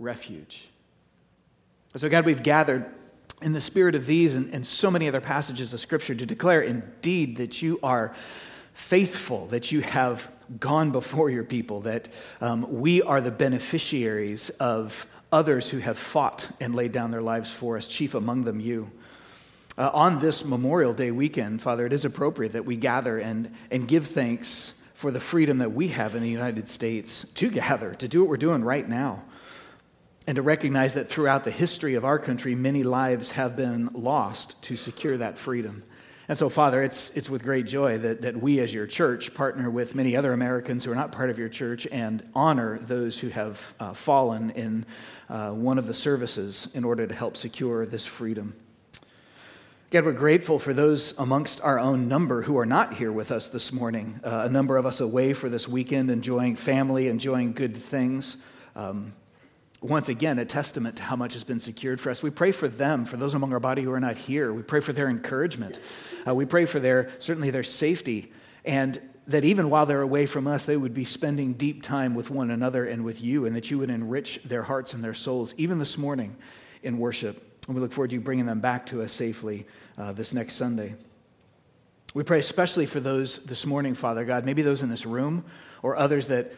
refuge. So, God, we've gathered in the spirit of these and, and so many other passages of Scripture to declare indeed that you are faithful, that you have gone before your people, that um, we are the beneficiaries of others who have fought and laid down their lives for us, chief among them you. Uh, on this Memorial Day weekend, Father, it is appropriate that we gather and, and give thanks for the freedom that we have in the United States to gather, to do what we're doing right now, and to recognize that throughout the history of our country, many lives have been lost to secure that freedom. And so, Father, it's, it's with great joy that, that we as your church partner with many other Americans who are not part of your church and honor those who have uh, fallen in uh, one of the services in order to help secure this freedom. God, we're grateful for those amongst our own number who are not here with us this morning. Uh, a number of us away for this weekend, enjoying family, enjoying good things. Um, once again, a testament to how much has been secured for us. We pray for them, for those among our body who are not here. We pray for their encouragement. Uh, we pray for their, certainly their safety, and that even while they're away from us, they would be spending deep time with one another and with you, and that you would enrich their hearts and their souls, even this morning in worship. And we look forward to you bringing them back to us safely uh, this next Sunday. We pray especially for those this morning, Father God, maybe those in this room or others that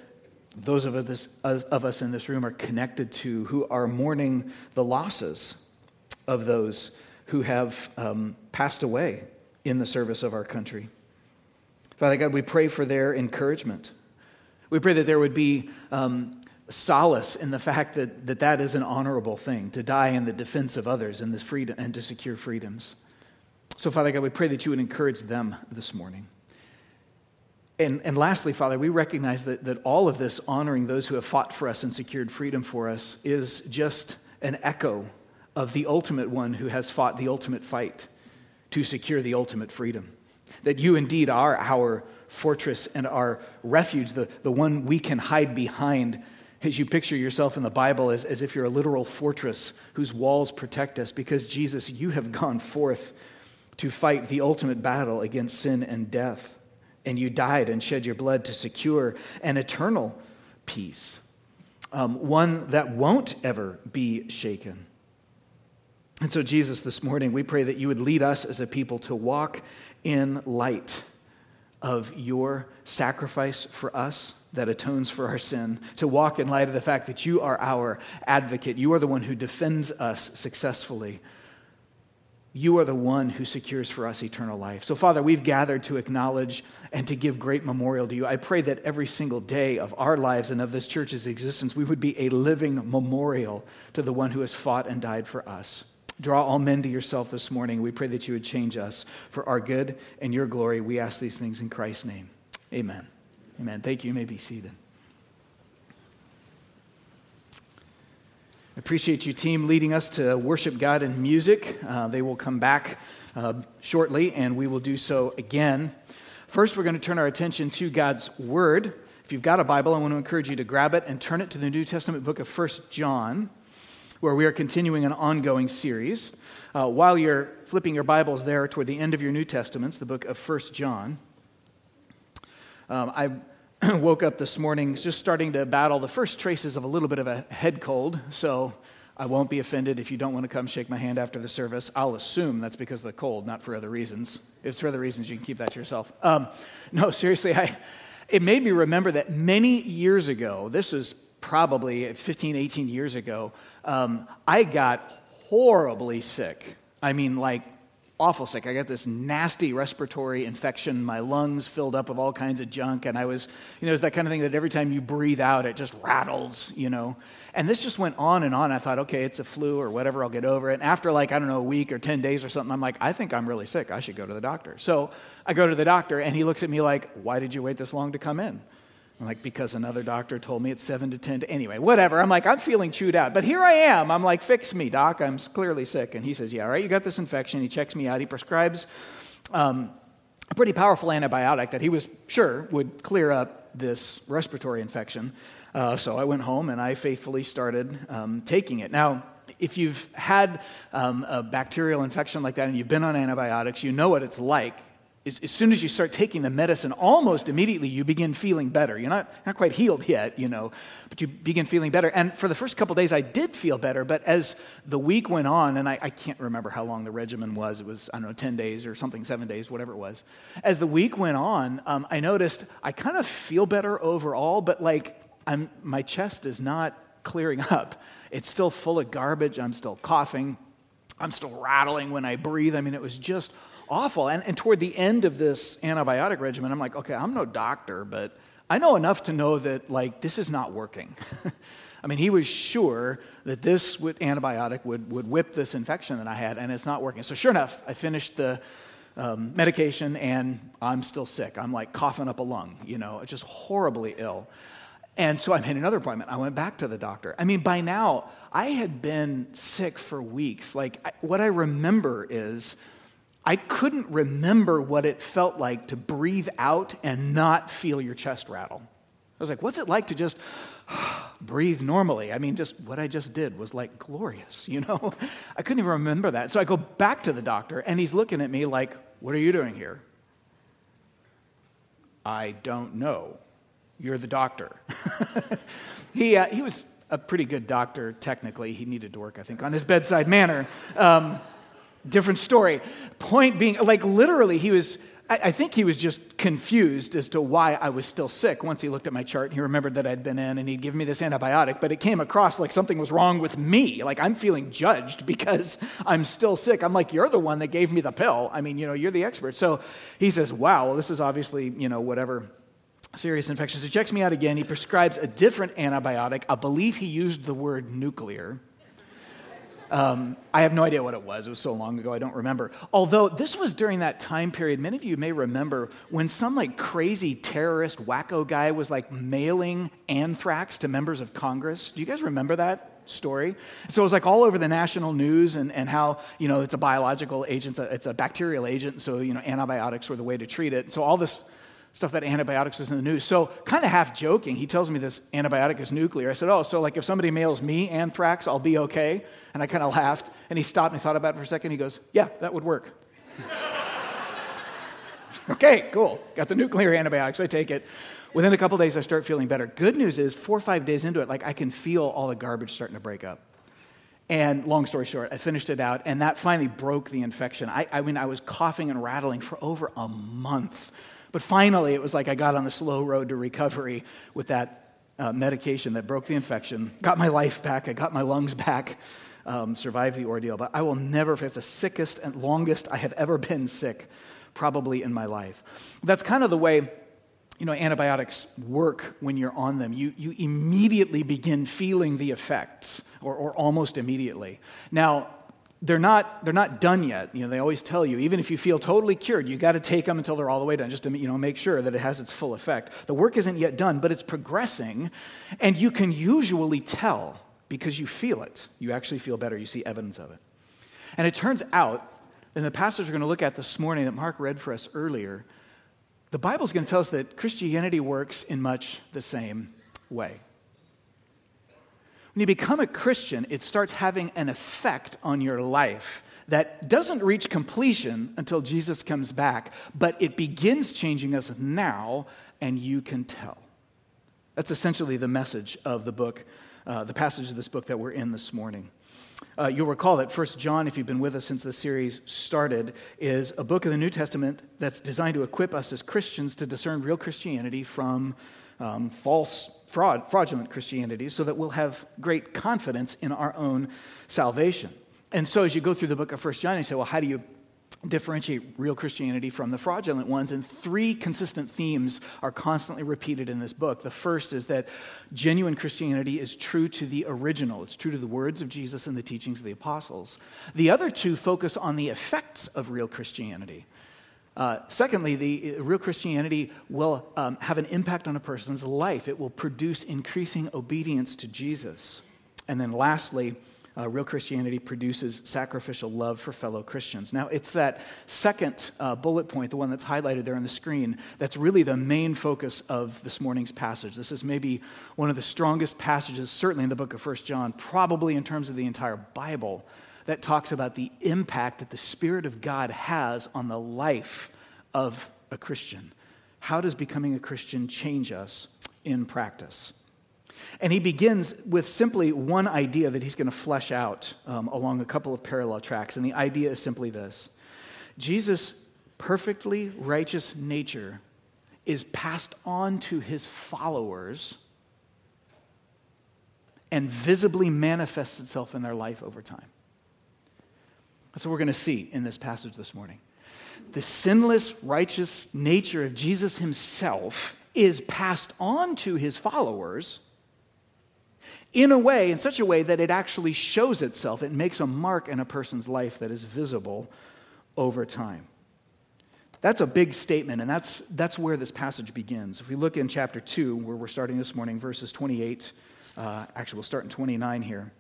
those of us, of us in this room are connected to who are mourning the losses of those who have um, passed away in the service of our country. Father God, we pray for their encouragement. We pray that there would be um, solace in the fact that, that that is an honorable thing, to die in the defense of others and, this freedom, and to secure freedoms. So, Father God, we pray that you would encourage them this morning. And, and lastly, Father, we recognize that, that all of this honoring those who have fought for us and secured freedom for us is just an echo of the ultimate one who has fought the ultimate fight to secure the ultimate freedom. That you indeed are our fortress and our refuge, the, the one we can hide behind as you picture yourself in the Bible as, as if you're a literal fortress whose walls protect us, because Jesus, you have gone forth to fight the ultimate battle against sin and death and you died and shed your blood to secure an eternal peace, um, one that won't ever be shaken. And so, Jesus, this morning, we pray that you would lead us as a people to walk in light of your sacrifice for us that atones for our sin, to walk in light of the fact that you are our advocate. You are the one who defends us successfully you are the one who secures for us eternal life. So, Father, we've gathered to acknowledge and to give great memorial to you. I pray that every single day of our lives and of this church's existence, we would be a living memorial to the one who has fought and died for us. Draw all men to yourself this morning. We pray that you would change us for our good and your glory. We ask these things in Christ's name. Amen. Amen. Thank you. You may be seated. Appreciate you, team, leading us to worship God in music. Uh, they will come back uh, shortly, and we will do so again. First, we're going to turn our attention to God's Word. If you've got a Bible, I want to encourage you to grab it and turn it to the New Testament book of First John, where we are continuing an ongoing series. Uh, while you're flipping your Bibles there toward the end of your New Testaments, the book of First John, um, I woke up this morning just starting to battle the first traces of a little bit of a head cold. So I won't be offended if you don't want to come shake my hand after the service. I'll assume that's because of the cold, not for other reasons. If it's for other reasons, you can keep that to yourself. Um, no, seriously, I, it made me remember that many years ago, this was probably 15, 18 years ago, um, I got horribly sick. I mean, like awful sick. I got this nasty respiratory infection. My lungs filled up with all kinds of junk. And I was, you know, it's that kind of thing that every time you breathe out, it just rattles, you know. And this just went on and on. I thought, okay, it's a flu or whatever, I'll get over it. And after like, I don't know, a week or 10 days or something, I'm like, I think I'm really sick. I should go to the doctor. So I go to the doctor and he looks at me like, why did you wait this long to come in? I'm like, because another doctor told me it's seven to 10 to, anyway, whatever. I'm like, I'm feeling chewed out. But here I am. I'm like, fix me, doc. I'm clearly sick. And he says, yeah, all right, you got this infection. He checks me out. He prescribes um, a pretty powerful antibiotic that he was sure would clear up this respiratory infection. Uh, so I went home and I faithfully started um, taking it. Now, if you've had um, a bacterial infection like that and you've been on antibiotics, you know what it's like as, as, soon as you start taking the medicine, almost immediately you begin feeling better. You're not, not quite healed yet, you know, but you begin feeling better. And for the first couple days, I did feel better. But as the week went on, and I, I, can't remember how long the regimen was, it was, I don't know, 10 days or something, seven days, whatever it was. As the week went on, um, I noticed I kind of feel better overall, but like I'm, my chest is not clearing up. It's still full of garbage. I'm still coughing. I'm still rattling when I breathe. I mean, it was just awful. And, and toward the end of this antibiotic regimen, I'm like, okay, I'm no doctor, but I know enough to know that, like, this is not working. I mean, he was sure that this would, antibiotic would, would whip this infection that I had, and it's not working. So, sure enough, I finished the um, medication, and I'm still sick. I'm like coughing up a lung, you know, just horribly ill. And so I made another appointment. I went back to the doctor. I mean, by now, I had been sick for weeks. Like, I, what I remember is I couldn't remember what it felt like to breathe out and not feel your chest rattle. I was like, what's it like to just breathe normally? I mean, just what I just did was like glorious, you know? I couldn't even remember that. So I go back to the doctor, and he's looking at me like, what are you doing here? I don't know. You're the doctor. he, uh, he was a pretty good doctor, technically. He needed to work, I think, on his bedside manner. Um, different story. Point being, like literally, he was, I, I, think he was just confused as to why I was still sick. Once he looked at my chart and he remembered that I'd been in and he'd given me this antibiotic, but it came across like something was wrong with me. Like I'm feeling judged because I'm still sick. I'm like, you're the one that gave me the pill. I mean, you know, you're the expert. So he says, wow, well, this is obviously, you know, whatever serious infection. So he checks me out again. He prescribes a different antibiotic. I believe he used the word nuclear. Um, I have no idea what it was. It was so long ago, I don't remember. Although this was during that time period, many of you may remember when some like crazy terrorist wacko guy was like mailing anthrax to members of Congress. Do you guys remember that story? So it was like all over the national news and, and how, you know, it's a biological agent, it's a, it's a bacterial agent, so, you know, antibiotics were the way to treat it. So all this stuff that antibiotics was in the news. So, kind of half joking, he tells me this antibiotic is nuclear. I said, Oh, so like if somebody mails me anthrax, I'll be okay? And I kind of laughed. And he stopped and thought about it for a second. He goes, Yeah, that would work. okay, cool. Got the nuclear antibiotic, so I take it. Within a couple days, I start feeling better. Good news is, four or five days into it, like I can feel all the garbage starting to break up. And long story short, I finished it out, and that finally broke the infection. I, I mean, I was coughing and rattling for over a month but finally, it was like I got on the slow road to recovery with that uh, medication that broke the infection, got my life back, I got my lungs back, um, survived the ordeal. But I will never, it's the sickest and longest I have ever been sick, probably in my life. That's kind of the way you know, antibiotics work when you're on them. You, you immediately begin feeling the effects, or, or almost immediately. Now, they're not, they're not done yet. You know, they always tell you, even if you feel totally cured, you got to take them until they're all the way done, just to you know, make sure that it has its full effect. The work isn't yet done, but it's progressing, and you can usually tell because you feel it. You actually feel better. You see evidence of it. And it turns out, in the passage we're going to look at this morning that Mark read for us earlier, the Bible is going to tell us that Christianity works in much the same way. When you become a Christian, it starts having an effect on your life that doesn't reach completion until Jesus comes back, but it begins changing us now, and you can tell. That's essentially the message of the book, uh, the passage of this book that we're in this morning. Uh, you'll recall that First John, if you've been with us since the series started, is a book of the New Testament that's designed to equip us as Christians to discern real Christianity from um, false fraud, fraudulent Christianity so that we'll have great confidence in our own salvation. And so as you go through the book of First John, you say, well, how do you differentiate real Christianity from the fraudulent ones. And three consistent themes are constantly repeated in this book. The first is that genuine Christianity is true to the original, it's true to the words of Jesus and the teachings of the apostles. The other two focus on the effects of real Christianity. Uh, secondly, the uh, real Christianity will um, have an impact on a person's life. It will produce increasing obedience to Jesus. And then lastly, uh, real Christianity produces sacrificial love for fellow Christians. Now, it's that second uh, bullet point, the one that's highlighted there on the screen, that's really the main focus of this morning's passage. This is maybe one of the strongest passages, certainly in the book of First John, probably in terms of the entire Bible, that talks about the impact that the Spirit of God has on the life of a Christian. How does becoming a Christian change us in practice? And he begins with simply one idea that he's going to flesh out um, along a couple of parallel tracks. And the idea is simply this Jesus' perfectly righteous nature is passed on to his followers and visibly manifests itself in their life over time. That's what we're going to see in this passage this morning. The sinless, righteous nature of Jesus himself is passed on to his followers in a way, in such a way that it actually shows itself. It makes a mark in a person's life that is visible over time. That's a big statement, and that's, that's where this passage begins. If we look in chapter 2, where we're starting this morning, verses 28, uh, actually, we'll start in 29 here.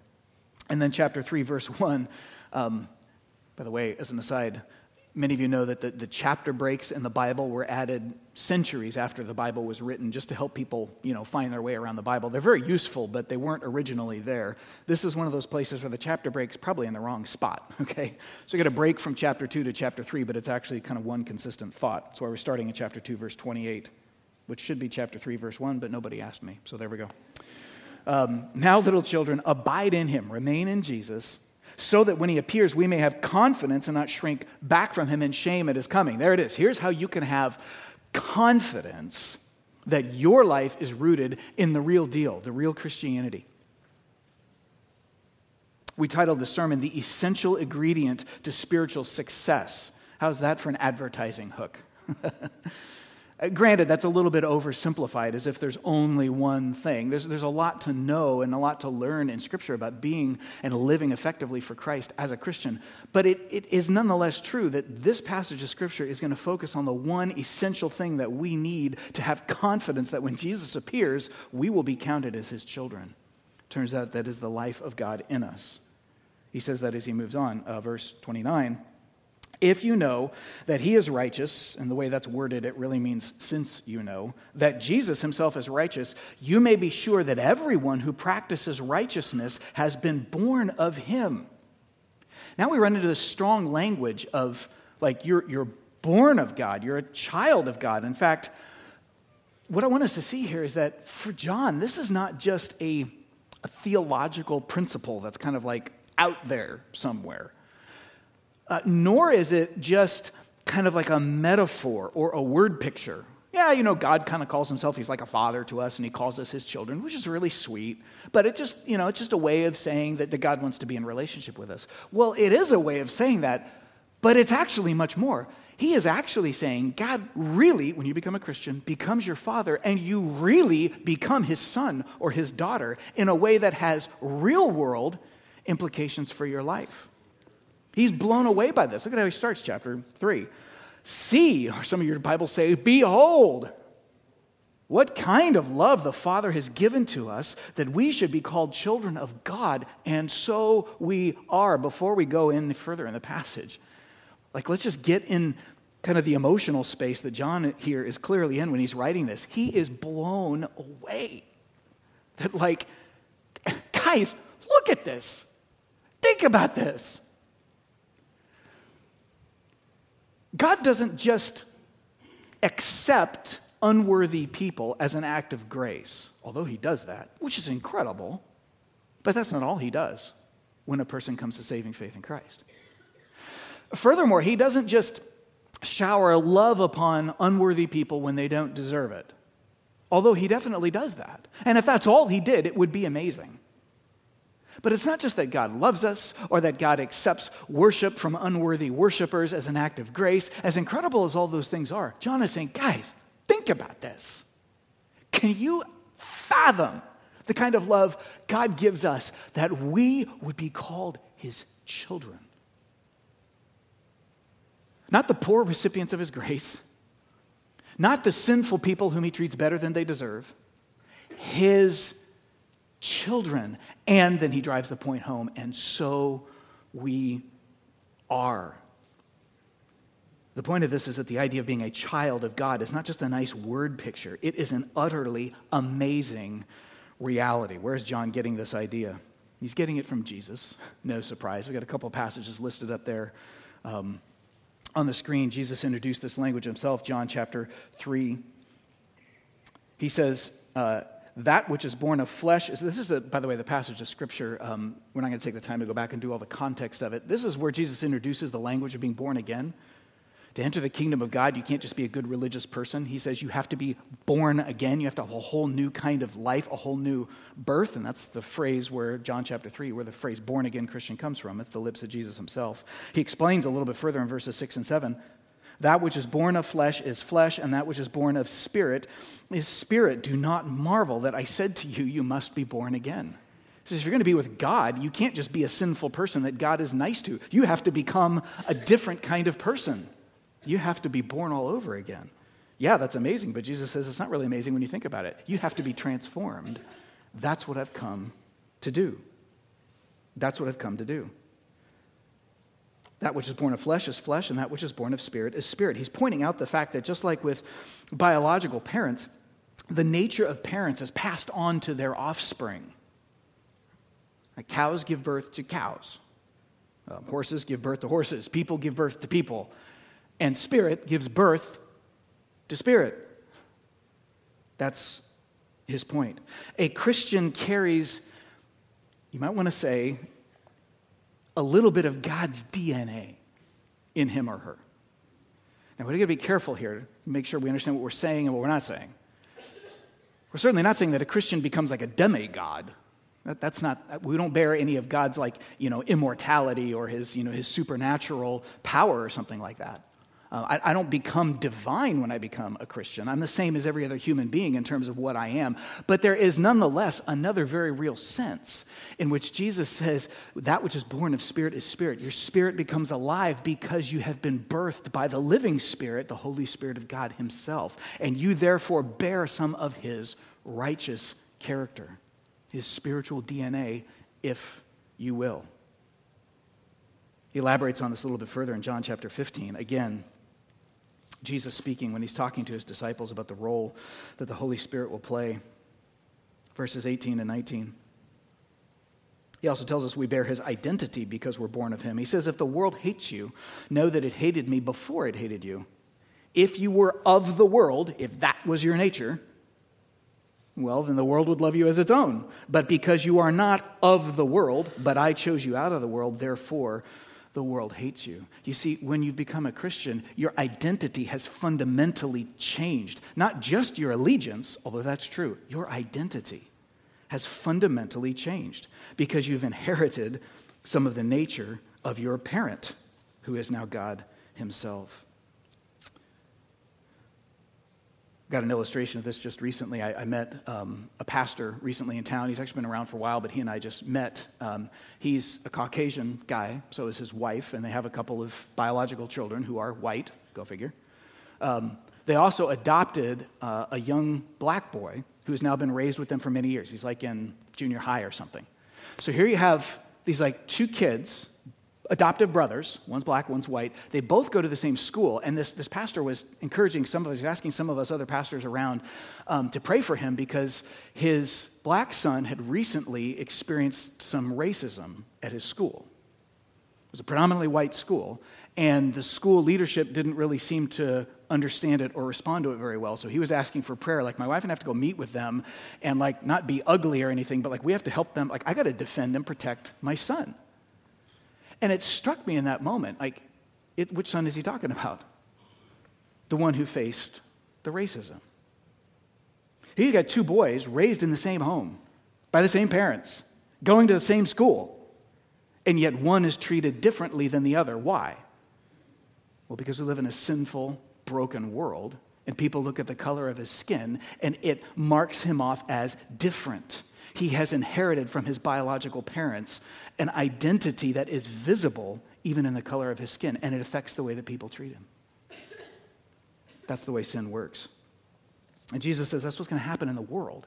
And then chapter 3, verse 1. Um, by the way, as an aside, Many of you know that the, the chapter breaks in the Bible were added centuries after the Bible was written just to help people, you know, find their way around the Bible. They're very useful, but they weren't originally there. This is one of those places where the chapter breaks probably in the wrong spot, okay? So you get a break from chapter 2 to chapter 3, but it's actually kind of one consistent thought. That's why we're starting in chapter 2, verse 28, which should be chapter 3, verse 1, but nobody asked me. So there we go. Um, now, little children, abide in him, remain in Jesus so that when he appears, we may have confidence and not shrink back from him in shame at his coming. There it is. Here's how you can have confidence that your life is rooted in the real deal, the real Christianity. We titled the sermon, The Essential Ingredient to Spiritual Success. How's that for an advertising hook? Uh, granted, that's a little bit oversimplified, as if there's only one thing. There's, there's a lot to know and a lot to learn in Scripture about being and living effectively for Christ as a Christian. But it, it is nonetheless true that this passage of Scripture is going to focus on the one essential thing that we need to have confidence that when Jesus appears, we will be counted as his children. Turns out that is the life of God in us. He says that as he moves on, uh, verse 29 if you know that he is righteous, and the way that's worded, it really means since you know, that Jesus himself is righteous, you may be sure that everyone who practices righteousness has been born of him. Now we run into this strong language of like you're, you're born of God, you're a child of God. In fact, what I want us to see here is that for John, this is not just a, a theological principle that's kind of like out there somewhere. Uh, nor is it just kind of like a metaphor or a word picture. Yeah, you know, God kind of calls himself, he's like a father to us, and he calls us his children, which is really sweet. But it just, you know, it's just a way of saying that, that God wants to be in relationship with us. Well, it is a way of saying that, but it's actually much more. He is actually saying, God really, when you become a Christian, becomes your father, and you really become his son or his daughter in a way that has real world implications for your life. He's blown away by this. Look at how he starts chapter 3. See, or some of your Bibles say, Behold, what kind of love the Father has given to us that we should be called children of God, and so we are. Before we go any further in the passage, like let's just get in kind of the emotional space that John here is clearly in when he's writing this. He is blown away. That, like, guys, look at this. Think about this. God doesn't just accept unworthy people as an act of grace, although He does that, which is incredible, but that's not all He does when a person comes to saving faith in Christ. Furthermore, He doesn't just shower love upon unworthy people when they don't deserve it, although He definitely does that. And if that's all He did, it would be amazing. But it's not just that God loves us or that God accepts worship from unworthy worshipers as an act of grace. As incredible as all those things are, John is saying, guys, think about this. Can you fathom the kind of love God gives us that we would be called his children? Not the poor recipients of his grace, not the sinful people whom he treats better than they deserve, his children. And then he drives the point home, and so we are. The point of this is that the idea of being a child of God is not just a nice word picture, it is an utterly amazing reality. Where's John getting this idea? He's getting it from Jesus. No surprise. We've got a couple passages listed up there. Um, on the screen, Jesus introduced this language himself, John chapter 3. He says, uh, That which is born of flesh, is, this is, a, by the way, the passage of Scripture. Um, we're not going to take the time to go back and do all the context of it. This is where Jesus introduces the language of being born again. To enter the kingdom of God, you can't just be a good religious person. He says you have to be born again. You have to have a whole new kind of life, a whole new birth. And that's the phrase where John chapter 3, where the phrase born again Christian comes from. It's the lips of Jesus himself. He explains a little bit further in verses 6 and 7. That which is born of flesh is flesh, and that which is born of spirit is spirit. Do not marvel that I said to you, You must be born again. Says, if you're going to be with God, you can't just be a sinful person that God is nice to. You have to become a different kind of person. You have to be born all over again. Yeah, that's amazing, but Jesus says it's not really amazing when you think about it. You have to be transformed. That's what I've come to do. That's what I've come to do. That which is born of flesh is flesh, and that which is born of spirit is spirit. He's pointing out the fact that just like with biological parents, the nature of parents is passed on to their offspring. Like cows give birth to cows, um, horses give birth to horses, people give birth to people and spirit gives birth to spirit. That's his point. A Christian carries, you might want to say, a little bit of God's DNA in him or her. Now, we're going to be careful here to make sure we understand what we're saying and what we're not saying. We're certainly not saying that a Christian becomes like a demigod. That, that's not, we don't bear any of God's like, you know, immortality or his, you know, his supernatural power or something like that. Uh, I, I, don't become divine when I become a Christian. I'm the same as every other human being in terms of what I am. But there is nonetheless another very real sense in which Jesus says, That which is born of spirit is spirit. Your spirit becomes alive because you have been birthed by the living spirit, the Holy Spirit of God Himself. And you therefore bear some of His righteous character, His spiritual DNA, if you will. He elaborates on this a little bit further in John chapter 15. Again, Jesus speaking when he's talking to his disciples about the role that the Holy Spirit will play. Verses 18 and 19. He also tells us we bear his identity because we're born of him. He says, If the world hates you, know that it hated me before it hated you. If you were of the world, if that was your nature, well, then the world would love you as its own. But because you are not of the world, but I chose you out of the world, therefore the world hates you. You see, when you become a Christian, your identity has fundamentally changed. Not just your allegiance, although that's true, your identity has fundamentally changed because you've inherited some of the nature of your parent, who is now God Himself. Got an illustration of this just recently. I, I met um, a pastor recently in town. He's actually been around for a while, but he and I just met. Um, he's a Caucasian guy, so is his wife, and they have a couple of biological children who are white, go figure. Um, they also adopted uh, a young black boy who's now been raised with them for many years. He's like in junior high or something. So here you have these like two kids adoptive brothers, one's black, one's white. They both go to the same school. And this, this pastor was encouraging some of us, asking some of us other pastors around um, to pray for him because his black son had recently experienced some racism at his school. It was a predominantly white school, and the school leadership didn't really seem to understand it or respond to it very well. So he was asking for prayer. Like, my wife and I have to go meet with them and, like, not be ugly or anything, but, like, we have to help them. Like, I got to defend and protect my son. And it struck me in that moment like, it, which son is he talking about? The one who faced the racism. He got two boys raised in the same home by the same parents, going to the same school, and yet one is treated differently than the other. Why? Well, because we live in a sinful, broken world, and people look at the color of his skin, and it marks him off as different he has inherited from his biological parents an identity that is visible even in the color of his skin, and it affects the way that people treat him. That's the way sin works. And Jesus says that's what's going to happen in the world.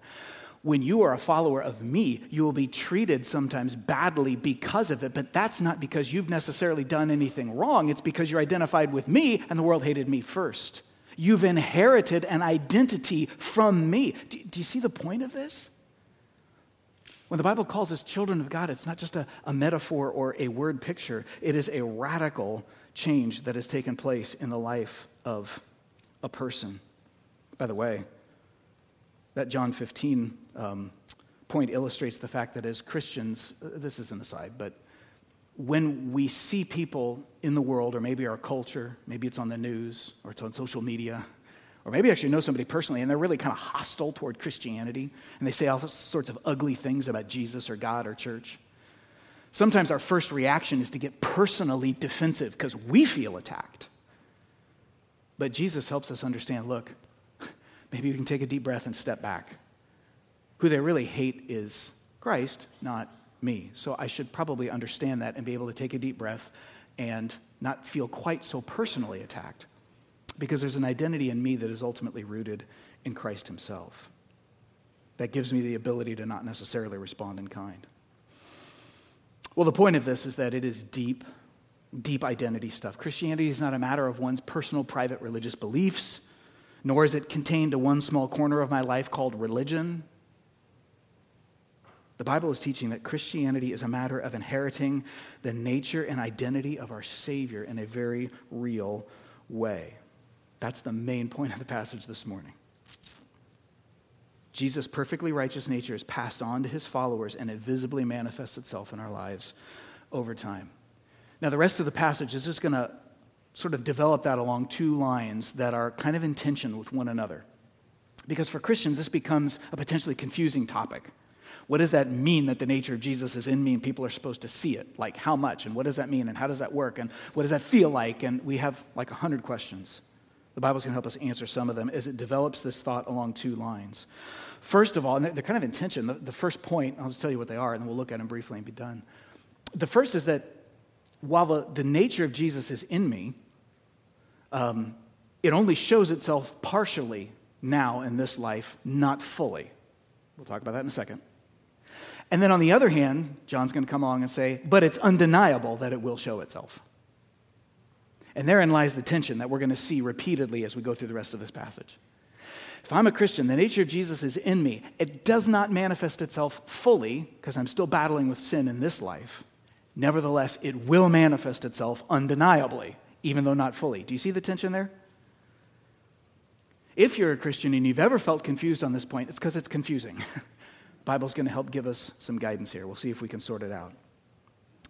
When you are a follower of me, you will be treated sometimes badly because of it, but that's not because you've necessarily done anything wrong. It's because you're identified with me and the world hated me first. You've inherited an identity from me. Do, do you see the point of this? When the Bible calls us children of God, it's not just a, a metaphor or a word picture, it is a radical change that has taken place in the life of a person. By the way, that John 15 um, point illustrates the fact that as Christians, uh, this is an aside, but when we see people in the world, or maybe our culture, maybe it's on the news, or it's on social media, or maybe actually know somebody personally and they're really kind of hostile toward Christianity and they say all sorts of ugly things about Jesus or God or church. Sometimes our first reaction is to get personally defensive because we feel attacked. But Jesus helps us understand look, maybe we can take a deep breath and step back. Who they really hate is Christ, not me. So I should probably understand that and be able to take a deep breath and not feel quite so personally attacked because there's an identity in me that is ultimately rooted in Christ Himself. That gives me the ability to not necessarily respond in kind. Well, the point of this is that it is deep, deep identity stuff. Christianity is not a matter of one's personal, private religious beliefs, nor is it contained to one small corner of my life called religion. The Bible is teaching that Christianity is a matter of inheriting the nature and identity of our Savior in a very real way. That's the main point of the passage this morning. Jesus' perfectly righteous nature is passed on to his followers and it visibly manifests itself in our lives over time. Now, the rest of the passage is just going to sort of develop that along two lines that are kind of in tension with one another. Because for Christians, this becomes a potentially confusing topic. What does that mean that the nature of Jesus is in me and people are supposed to see it? Like, how much? And what does that mean? And how does that work? And what does that feel like? And we have like a hundred questions. The Bible's going to help us answer some of them as it develops this thought along two lines. First of all, and they're kind of in tension. The, the first point, I'll just tell you what they are, and then we'll look at them briefly and be done. The first is that while the, the nature of Jesus is in me, um, it only shows itself partially now in this life, not fully. We'll talk about that in a second. And then on the other hand, John's going to come along and say, but it's undeniable that it will show itself. And therein lies the tension that we're going to see repeatedly as we go through the rest of this passage. If I'm a Christian, the nature of Jesus is in me. It does not manifest itself fully because I'm still battling with sin in this life. Nevertheless, it will manifest itself undeniably, even though not fully. Do you see the tension there? If you're a Christian and you've ever felt confused on this point, it's because it's confusing. Bible's going to help give us some guidance here. We'll see if we can sort it out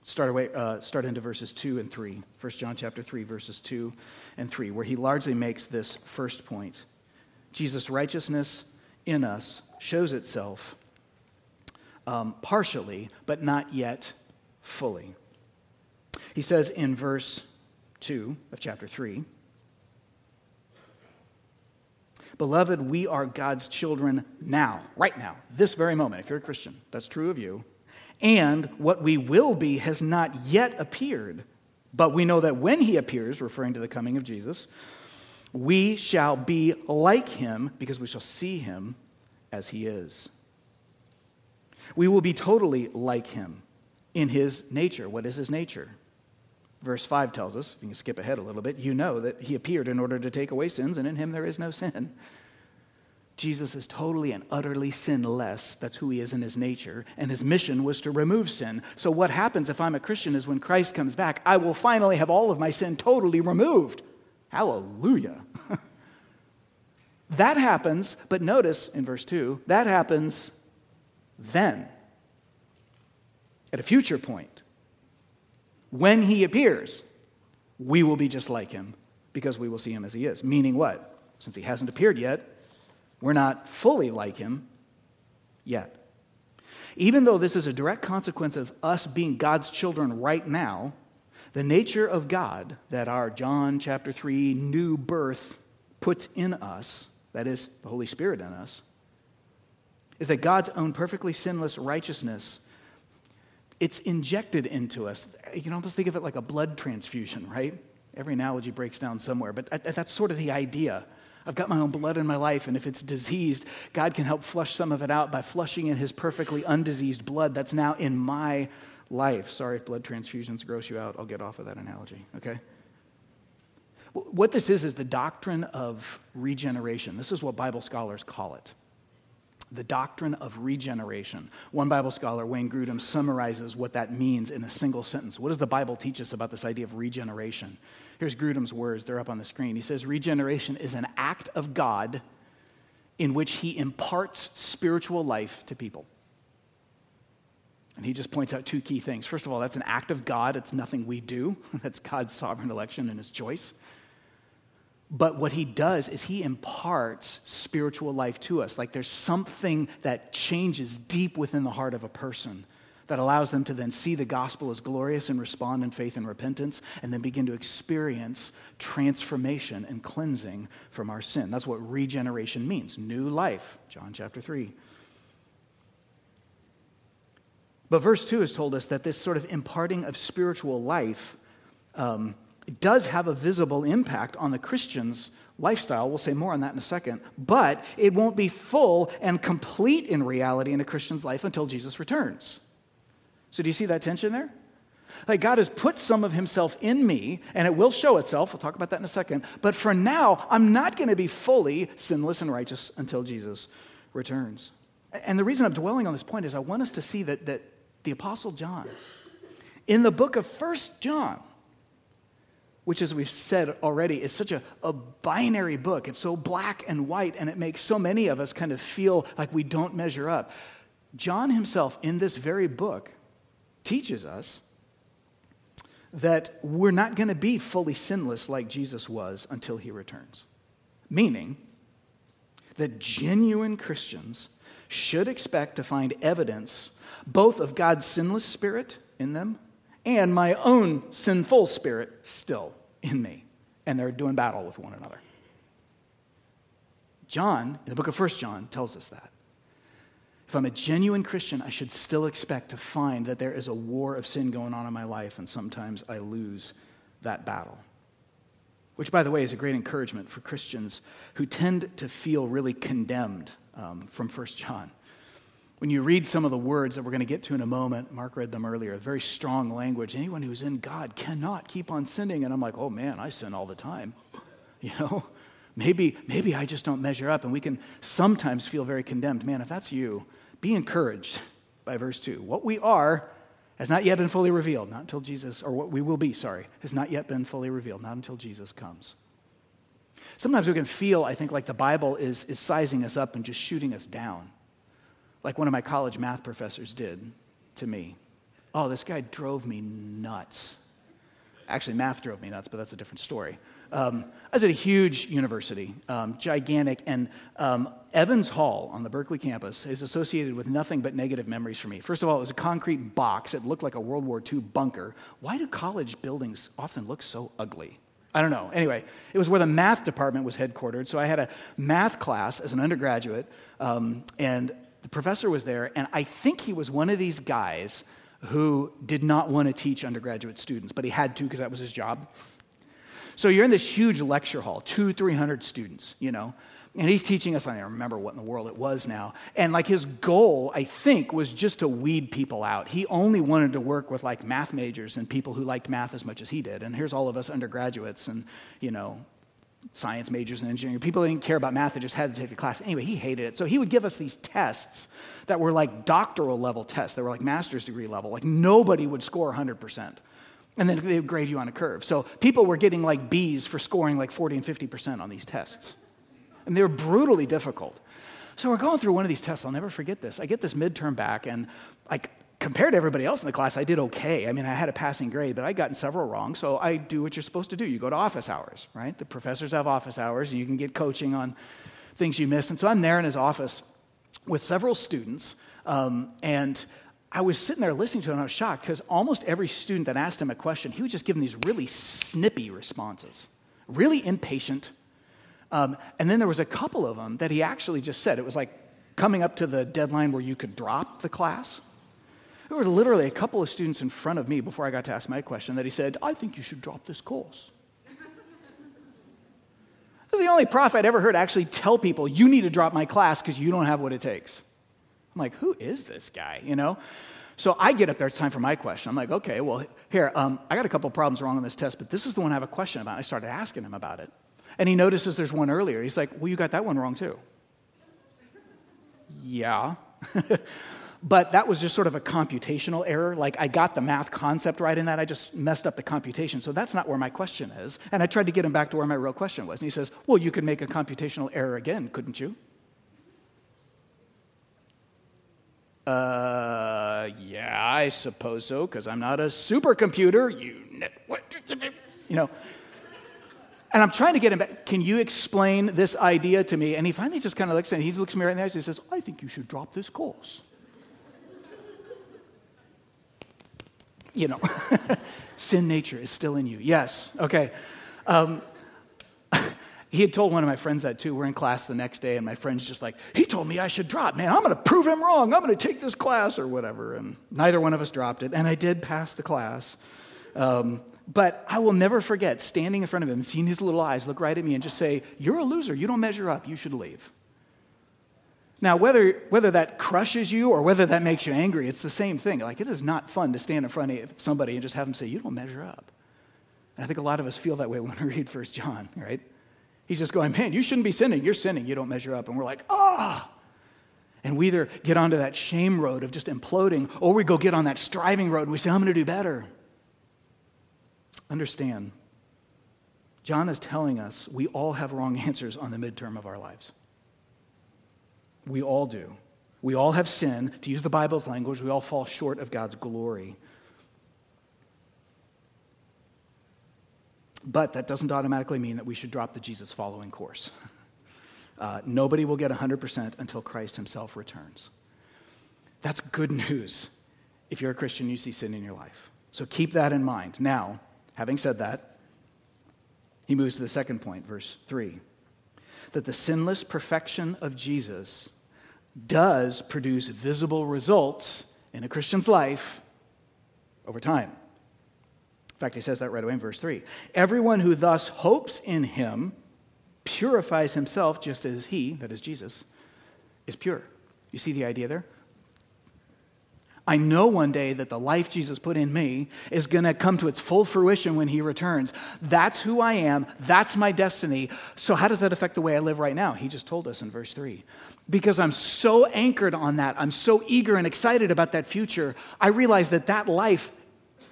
start, away, uh, start into verses 2 and 3. 1 John chapter 3, verses 2 and 3, where he largely makes this first point. Jesus' righteousness in us shows itself um, partially, but not yet fully. He says in verse 2 of chapter 3 Beloved, we are God's children now, right now, this very moment. If you're a Christian, that's true of you and what we will be has not yet appeared. But we know that when he appears, referring to the coming of Jesus, we shall be like him because we shall see him as he is. We will be totally like him in his nature. What is his nature? Verse 5 tells us, if you can skip ahead a little bit, you know that he appeared in order to take away sins, and in him there is no sin. Jesus is totally and utterly sinless. That's who he is in his nature. And his mission was to remove sin. So, what happens if I'm a Christian is when Christ comes back, I will finally have all of my sin totally removed. Hallelujah. that happens, but notice in verse 2, that happens then, at a future point. When he appears, we will be just like him because we will see him as he is. Meaning what? Since he hasn't appeared yet, we're not fully like him yet. Even though this is a direct consequence of us being God's children right now, the nature of God that our John chapter 3 new birth puts in us, that is, the Holy Spirit in us, is that God's own perfectly sinless righteousness it's injected into us. You can almost think of it like a blood transfusion, right? Every analogy breaks down somewhere, but that's sort of the idea. I've got my own blood in my life, and if it's diseased, God can help flush some of it out by flushing in His perfectly undiseased blood that's now in my life. Sorry if blood transfusions gross you out. I'll get off of that analogy, okay? What this is, is the doctrine of regeneration. This is what Bible scholars call it. the doctrine of regeneration. One Bible scholar, Wayne Grudem, summarizes what that means in a single sentence. What does the Bible teach us about this idea of regeneration? Here's Grudem's words, they're up on the screen. He says, Regeneration is an act of God in which he imparts spiritual life to people. And he just points out two key things. First of all, that's an act of God, it's nothing we do, that's God's sovereign election and his choice. But what he does is he imparts spiritual life to us. Like there's something that changes deep within the heart of a person that allows them to then see the gospel as glorious and respond in faith and repentance and then begin to experience transformation and cleansing from our sin. That's what regeneration means new life, John chapter 3. But verse 2 has told us that this sort of imparting of spiritual life um, does have a visible impact on the Christian's lifestyle. We'll say more on that in a second. But it won't be full and complete in reality in a Christian's life until Jesus returns. So, do you see that tension there? Like, God has put some of Himself in me, and it will show itself. We'll talk about that in a second. But for now, I'm not going to be fully sinless and righteous until Jesus returns. And the reason I'm dwelling on this point is I want us to see that, that the Apostle John, in the book of First John, which, as we've said already, is such a, a binary book. It's so black and white, and it makes so many of us kind of feel like we don't measure up. John himself, in this very book, teaches us that we're not going to be fully sinless like Jesus was until he returns. Meaning that genuine Christians should expect to find evidence both of God's sinless spirit in them and my own sinful spirit still in me. And they're doing battle with one another. John, in the book of First John, tells us that. If I'm a genuine Christian, I should still expect to find that there is a war of sin going on in my life, and sometimes I lose that battle. Which, by the way, is a great encouragement for Christians who tend to feel really condemned um, from First John. When you read some of the words that we're going to get to in a moment, Mark read them earlier, very strong language. Anyone who's in God cannot keep on sinning. And I'm like, oh man, I sin all the time. You know, maybe, maybe I just don't measure up. And we can sometimes feel very condemned. Man, if that's you, be encouraged by verse 2. What we are has not yet been fully revealed, not until Jesus, or what we will be, sorry, has not yet been fully revealed, not until Jesus comes. Sometimes we can feel, I think, like the Bible is, is sizing us up and just shooting us down like one of my college math professors did to me. Oh, this guy drove me nuts. Actually, math drove me nuts, but that's a different story. Um, I was at a huge university, um, gigantic, and um, Evans Hall on the Berkeley campus is associated with nothing but negative memories for me. First of all, it was a concrete box. It looked like a World War II bunker. Why do college buildings often look so ugly? I don't know. Anyway, it was where the math department was headquartered. So I had a math class as an undergraduate, um, and the professor was there, and I think he was one of these guys who did not want to teach undergraduate students, but he had to because that was his job. So you're in this huge lecture hall, two, three hundred students, you know, and he's teaching us. I don't remember what in the world it was now. And like his goal, I think, was just to weed people out. He only wanted to work with like math majors and people who liked math as much as he did. And here's all of us undergraduates and, you know, science majors and engineering. People didn't care about math, they just had to take the class. Anyway, he hated it. So he would give us these tests that were like doctoral level tests, that were like master's degree level. Like nobody would score 100%. And then they would grade you on a curve. So people were getting like B's for scoring like 40 and 50% on these tests. And they were brutally difficult. So we're going through one of these tests. I'll never forget this. I get this midterm back, and like compared to everybody else in the class, I did okay. I mean, I had a passing grade, but I'd gotten several wrong. So I do what you're supposed to do. You go to office hours, right? The professors have office hours, and you can get coaching on things you missed. And so I'm there in his office with several students, um, and I was sitting there listening to him, and I was shocked because almost every student that asked him a question, he was just giving these really snippy responses, really impatient. Um, and then there was a couple of them that he actually just said, it was like coming up to the deadline where you could drop the class. There were literally a couple of students in front of me before I got to ask my question that he said, I think you should drop this course. This is the only prof I'd ever heard actually tell people, you need to drop my class because you don't have what it takes. I'm like, who is this guy? You know? So I get up there, it's time for my question. I'm like, okay, well, here, um, I got a couple problems wrong on this test, but this is the one I have a question about. I started asking him about it. And he notices there's one earlier. He's like, well, you got that one wrong too. yeah. but that was just sort of a computational error. Like I got the math concept right in that, I just messed up the computation. So that's not where my question is. And I tried to get him back to where my real question was. And he says, Well, you could make a computational error again, couldn't you? Uh, yeah, I suppose so, because I'm not a supercomputer. You, you know. And I'm trying to get him back. Can you explain this idea to me? And he finally just kind of looks me. He looks at me right in the eyes and he says, I think you should drop this course. you know, sin nature is still in you. Yes, okay. Um, he had told one of my friends that too. We're in class the next day, and my friend's just like, he told me I should drop. Man, I'm going to prove him wrong. I'm going to take this class or whatever. And neither one of us dropped it. And I did pass the class. Um, but I will never forget standing in front of him, seeing his little eyes look right at me and just say, You're a loser. You don't measure up. You should leave. Now, whether, whether that crushes you or whether that makes you angry, it's the same thing. Like, it is not fun to stand in front of somebody and just have them say, You don't measure up. And I think a lot of us feel that way when we read First John, right? He's just going, Man, you shouldn't be sinning. You're sinning. You don't measure up. And we're like, Ah. And we either get onto that shame road of just imploding, or we go get on that striving road and we say, I'm going to do better. Understand, John is telling us we all have wrong answers on the midterm of our lives. We all do. We all have sin. To use the Bible's language, we all fall short of God's glory. But that doesn't automatically mean that we should drop the Jesus following course. Uh, nobody will get 100% until Christ himself returns. That's good news if you're a Christian, you see sin in your life. So keep that in mind. Now, having said that, he moves to the second point, verse 3 that the sinless perfection of Jesus does produce visible results in a Christian's life over time. In fact, he says that right away in verse 3. Everyone who thus hopes in him purifies himself just as he, that is Jesus, is pure. You see the idea there? I know one day that the life Jesus put in me is going to come to its full fruition when he returns. That's who I am. That's my destiny. So, how does that affect the way I live right now? He just told us in verse 3. Because I'm so anchored on that, I'm so eager and excited about that future, I realize that that life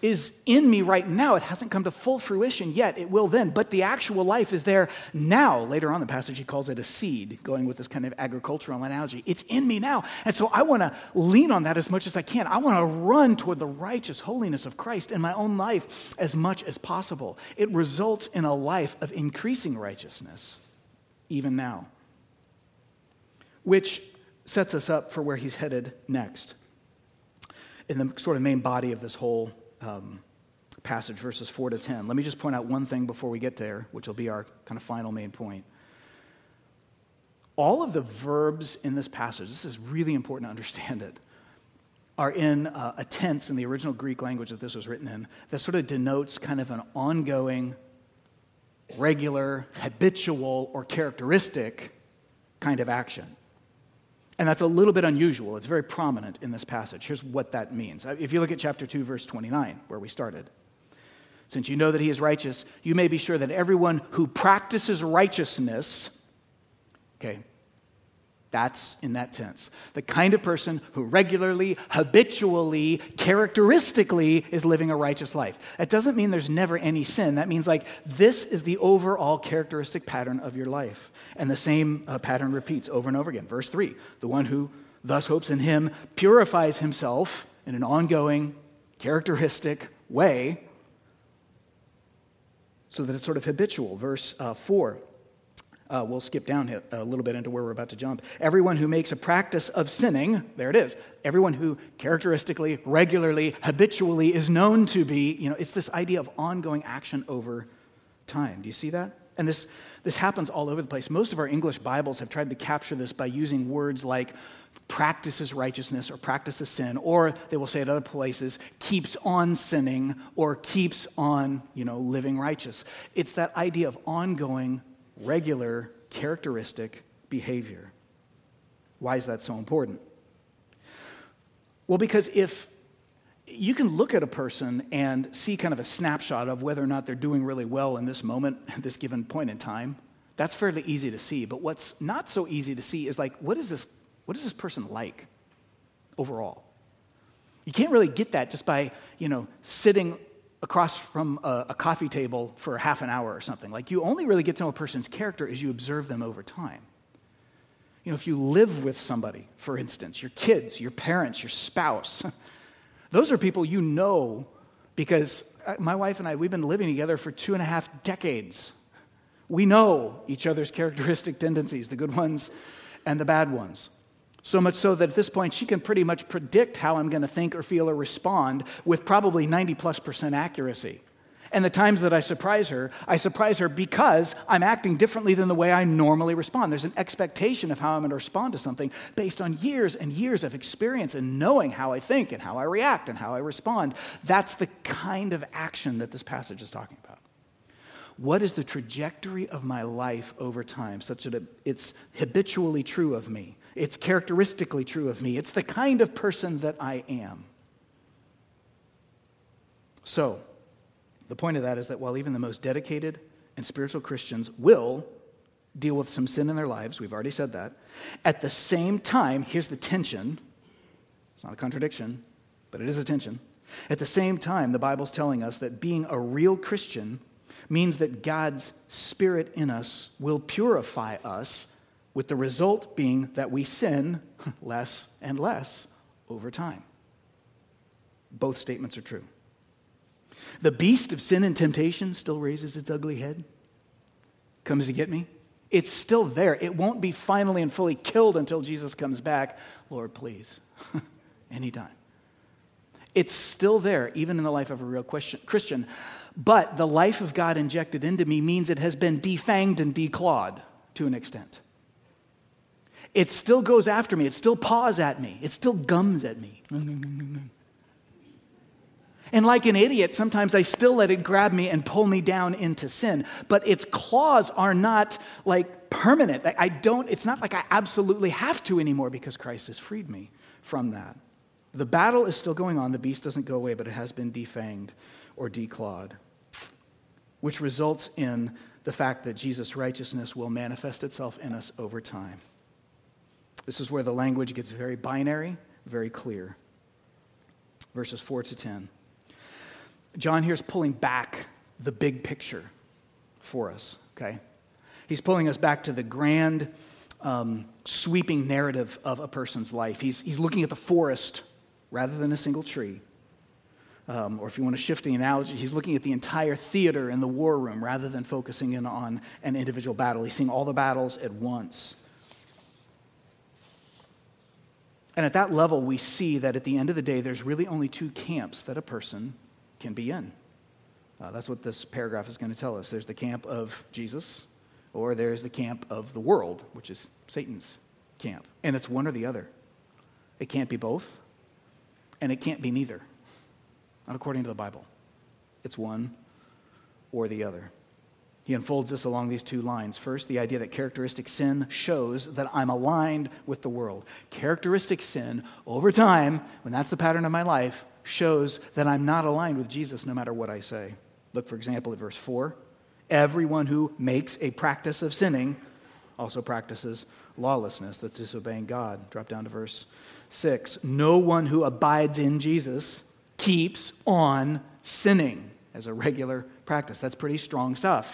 is in me right now. It hasn't come to full fruition yet. It will then. But the actual life is there now. Later on the passage, he calls it a seed, going with this kind of agricultural analogy. It's in me now. And so I want to lean on that as much as I can. I want to run toward the righteous holiness of Christ in my own life as much as possible. It results in a life of increasing righteousness, even now, which sets us up for where he's headed next in the sort of main body of this whole um, passage, verses 4 to 10. Let me just point out one thing before we get there, which will be our kind of final main point. All of the verbs in this passage, this is really important to understand it, are in uh, a tense in the original Greek language that this was written in that sort of denotes kind of an ongoing, regular, habitual, or characteristic kind of action. And that's a little bit unusual. It's very prominent in this passage. Here's what that means. If you look at chapter 2, verse 29, where we started. Since you know that he is righteous, you may be sure that everyone who practices righteousness, okay, that's in that tense. The kind of person who regularly, habitually, characteristically is living a righteous life. That doesn't mean there's never any sin. That means, like, this is the overall characteristic pattern of your life. And the same uh, pattern repeats over and over again. Verse 3 The one who thus hopes in him purifies himself in an ongoing, characteristic way so that it's sort of habitual. Verse uh, 4 uh, we'll skip down a little bit into where we're about to jump. Everyone who makes a practice of sinning, there it is. Everyone who characteristically, regularly, habitually is known to be, you know, it's this idea of ongoing action over time. Do you see that? And this, this happens all over the place. Most of our English Bibles have tried to capture this by using words like practices righteousness or practices sin, or they will say at other places, keeps on sinning or keeps on, you know, living righteous. It's that idea of ongoing regular, characteristic behavior. Why is that so important? Well, because if you can look at a person and see kind of a snapshot of whether or not they're doing really well in this moment, at this given point in time, that's fairly easy to see. But what's not so easy to see is like, what is this What is this person like overall? You can't really get that just by, you know, sitting across from a, a, coffee table for half an hour or something. Like, you only really get to know a person's character as you observe them over time. You know, if you live with somebody, for instance, your kids, your parents, your spouse, those are people you know because uh, my wife and I, we've been living together for two and a half decades. We know each other's characteristic tendencies, the good ones and the bad ones. So much so that at this point, she can pretty much predict how I'm going to think or feel or respond with probably 90 plus percent accuracy. And the times that I surprise her, I surprise her because I'm acting differently than the way I normally respond. There's an expectation of how I'm going to respond to something based on years and years of experience and knowing how I think and how I react and how I respond. That's the kind of action that this passage is talking about. What is the trajectory of my life over time such that it's habitually true of me? It's characteristically true of me. It's the kind of person that I am. So, the point of that is that while even the most dedicated and spiritual Christians will deal with some sin in their lives, we've already said that, at the same time, here's the tension. It's not a contradiction, but it is a tension. At the same time, the Bible's telling us that being a real Christian means that God's Spirit in us will purify us, with the result being that we sin less and less over time. Both statements are true. The beast of sin and temptation still raises its ugly head, comes to get me. It's still there. It won't be finally and fully killed until Jesus comes back. Lord, please. Anytime. It's still there, even in the life of a real Christian. But the life of God injected into me means it has been defanged and declawed to an extent. It still goes after me. It still paws at me. It still gums at me. And like an idiot, sometimes I still let it grab me and pull me down into sin. But its claws are not like permanent. I don't, it's not like I absolutely have to anymore because Christ has freed me from that. The battle is still going on. The beast doesn't go away, but it has been defanged or declawed, which results in the fact that Jesus' righteousness will manifest itself in us over time. This is where the language gets very binary, very clear. Verses 4 to 10. John here is pulling back the big picture for us, okay? He's pulling us back to the grand, um, sweeping narrative of a person's life. He's, he's looking at the forest rather than a single tree. Um, or if you want to shift the analogy, he's looking at the entire theater in the war room rather than focusing in on an individual battle. He's seeing all the battles at once. And at that level, we see that at the end of the day, there's really only two camps that a person can be in. Uh, that's what this paragraph is going to tell us. There's the camp of Jesus, or there's the camp of the world, which is Satan's camp. And it's one or the other. It can't be both, and it can't be neither, not according to the Bible. It's one or the other. He unfolds this along these two lines. First, the idea that characteristic sin shows that I'm aligned with the world. Characteristic sin, over time, when that's the pattern of my life, shows that I'm not aligned with Jesus no matter what I say. Look, for example, at verse 4. Everyone who makes a practice of sinning also practices lawlessness, that's disobeying God. Drop down to verse 6. No one who abides in Jesus keeps on sinning as a regular practice. That's pretty strong stuff.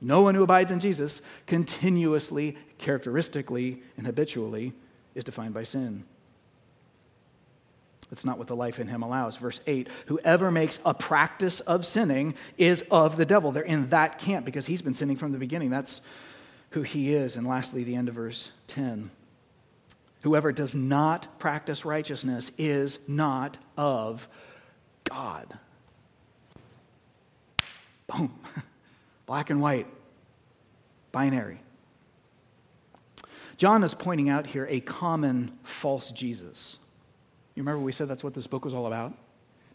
No one who abides in Jesus continuously, characteristically, and habitually is defined by sin. That's not what the life in him allows. Verse 8 Whoever makes a practice of sinning is of the devil. They're in that camp because he's been sinning from the beginning. That's who he is. And lastly, the end of verse 10 Whoever does not practice righteousness is not of God. Boom. Black and white. Binary. John is pointing out here a common false Jesus. You remember we said that's what this book was all about?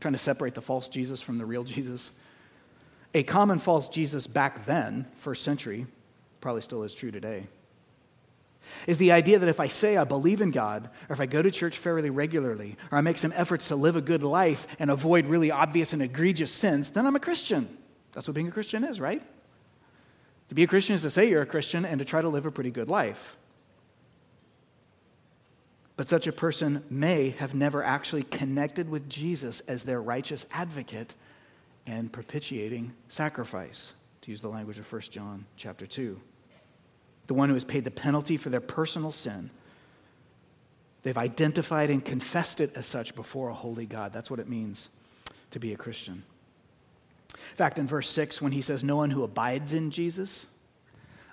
Trying to separate the false Jesus from the real Jesus. A common false Jesus back then, first century, probably still is true today, is the idea that if I say I believe in God, or if I go to church fairly regularly, or I make some efforts to live a good life and avoid really obvious and egregious sins, then I'm a Christian. That's what being a Christian is, right? To be a Christian is to say you're a Christian and to try to live a pretty good life. But such a person may have never actually connected with Jesus as their righteous advocate and propitiating sacrifice, to use the language of 1 John chapter 2. The one who has paid the penalty for their personal sin. They've identified and confessed it as such before a holy God. That's what it means to be a Christian. In fact, in verse 6, when he says, No one who abides in Jesus,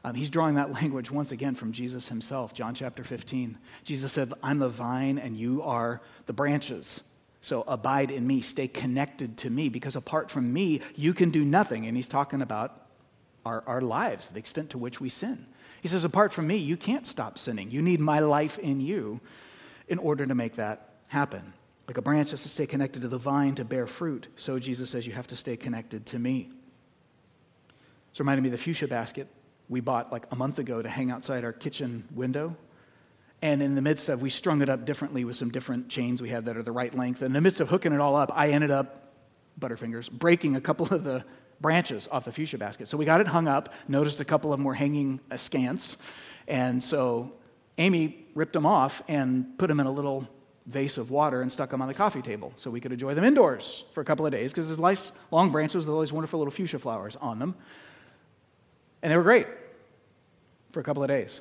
um, he's drawing that language once again from Jesus himself, John chapter 15. Jesus said, I'm the vine and you are the branches. So abide in me, stay connected to me, because apart from me, you can do nothing. And he's talking about our, our lives, the extent to which we sin. He says, apart from me, you can't stop sinning. You need my life in you in order to make that happen. Like a branch has to stay connected to the vine to bear fruit, so Jesus says you have to stay connected to me. It's reminded me of the fuchsia basket we bought like a month ago to hang outside our kitchen window. And in the midst of, we strung it up differently with some different chains we had that are the right length. And in the midst of hooking it all up, I ended up, Butterfingers, breaking a couple of the branches off the fuchsia basket. So we got it hung up, noticed a couple of them were hanging askance. And so Amy ripped them off and put them in a little vase of water and stuck them on the coffee table so we could enjoy them indoors for a couple of days because there's nice long branches with all these wonderful little fuchsia flowers on them. And they were great for a couple of days.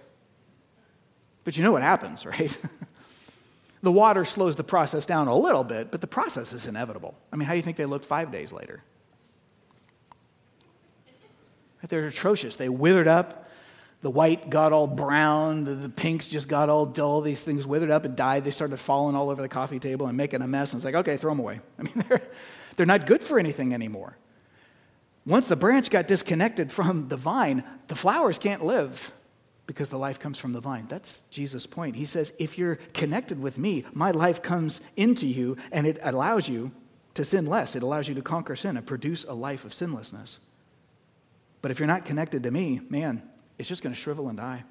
But you know what happens, right? the water slows the process down a little bit, but the process is inevitable. I mean, how do you think they looked five days later? They're atrocious. They withered up. The white got all brown. The, the, pinks just got all dull. These things withered up and died. They started falling all over the coffee table and making a mess. And it's like, okay, throw them away. I mean, they're, they're not good for anything anymore. Once the branch got disconnected from the vine, the flowers can't live because the life comes from the vine. That's Jesus' point. He says, if you're connected with me, my life comes into you and it allows you to sin less. It allows you to conquer sin and produce a life of sinlessness. But if you're not connected to me, man, it's just going to shrivel and die.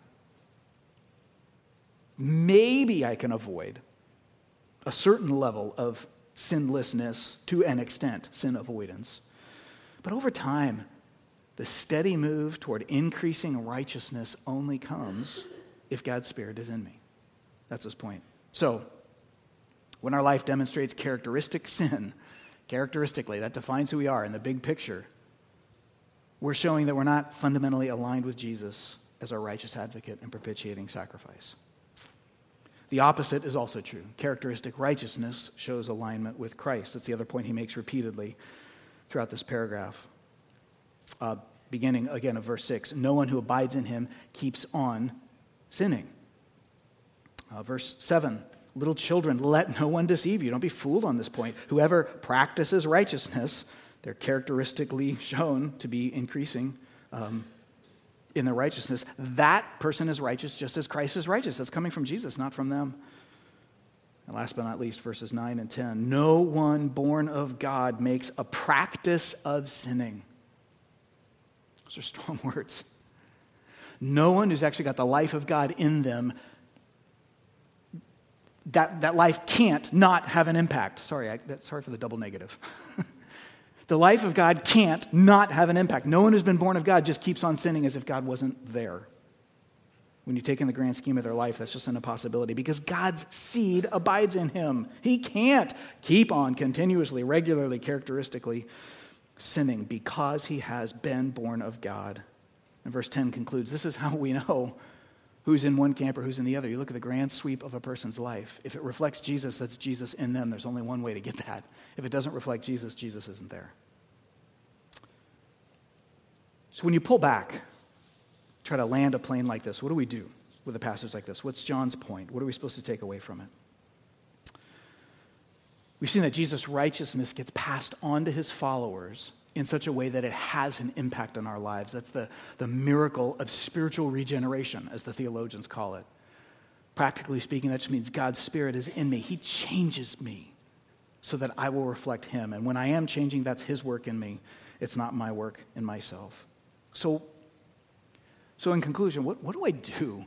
Maybe I can avoid a certain level of sinlessness to an extent, sin avoidance. But over time, the steady move toward increasing righteousness only comes if God's Spirit is in me. That's his point. So, when our life demonstrates characteristic sin, characteristically, that defines who we are in the big picture, we're showing that we're not fundamentally aligned with Jesus as our righteous advocate and propitiating sacrifice. The opposite is also true. Characteristic righteousness shows alignment with Christ. That's the other point he makes repeatedly throughout this paragraph. Uh, beginning again of verse 6 No one who abides in him keeps on sinning. Uh, verse 7 Little children, let no one deceive you. Don't be fooled on this point. Whoever practices righteousness, they're characteristically shown to be increasing um, in their righteousness. That person is righteous just as Christ is righteous. That's coming from Jesus, not from them. And last but not least, verses 9 and 10 No one born of God makes a practice of sinning. Those are strong words. No one who's actually got the life of God in them, that, that life can't not have an impact. Sorry, I, that, sorry for the double negative. the life of God can't not have an impact. No one who's been born of God just keeps on sinning as if God wasn't there. When you take in the grand scheme of their life, that's just an impossibility because God's seed abides in him. He can't keep on continuously, regularly, characteristically sinning because he has been born of God. And verse 10 concludes this is how we know who's in one camp or who's in the other. You look at the grand sweep of a person's life. If it reflects Jesus, that's Jesus in them. There's only one way to get that. If it doesn't reflect Jesus, Jesus isn't there. So when you pull back try to land a plane like this, what do we do with a passage like this? What's John's point? What are we supposed to take away from it? We've seen that Jesus' righteousness gets passed on to his followers in such a way that it has an impact on our lives. That's the, the miracle of spiritual regeneration, as the theologians call it. Practically speaking, that just means God's Spirit is in me. He changes me so that I will reflect Him. And when I am changing, that's His work in me. It's not my work in myself. So, so, in conclusion, what, what do I do?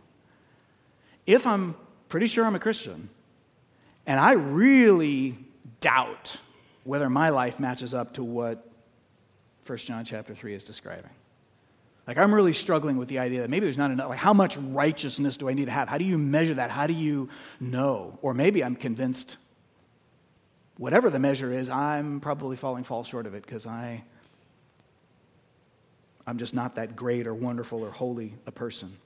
If I'm pretty sure I'm a Christian and I really doubt whether my life matches up to what 1 John chapter 3 is describing. Like, I'm really struggling with the idea that maybe there's not enough. Like, how much righteousness do I need to have? How do you measure that? How do you know? Or maybe I'm convinced, whatever the measure is, I'm probably falling far short of it because I, I'm just not that great or wonderful or holy a person.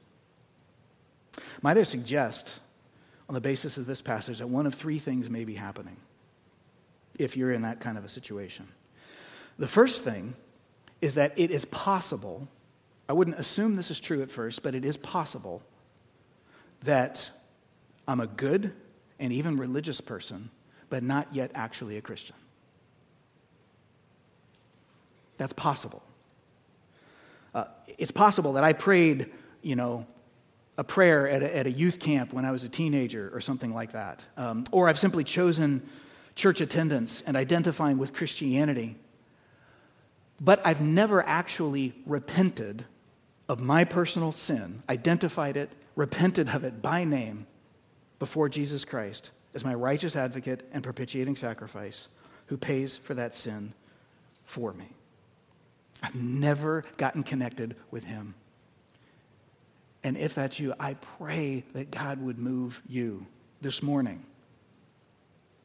Might I suggest, on the basis of this passage, that one of three things may be happening if you're in that kind of a situation. The first thing is that it is possible I wouldn't assume this is true at first, but it is possible that I'm a good and even religious person, but not yet actually a Christian. That's possible. Uh, it's possible that I prayed, you know, a prayer at a, at a, youth camp when I was a teenager or something like that. Um, or I've simply chosen church attendance and identifying with Christianity. But I've never actually repented of my personal sin, identified it, repented of it by name before Jesus Christ as my righteous advocate and propitiating sacrifice who pays for that sin for me. I've never gotten connected with him. And if that's you, I pray that God would move you this morning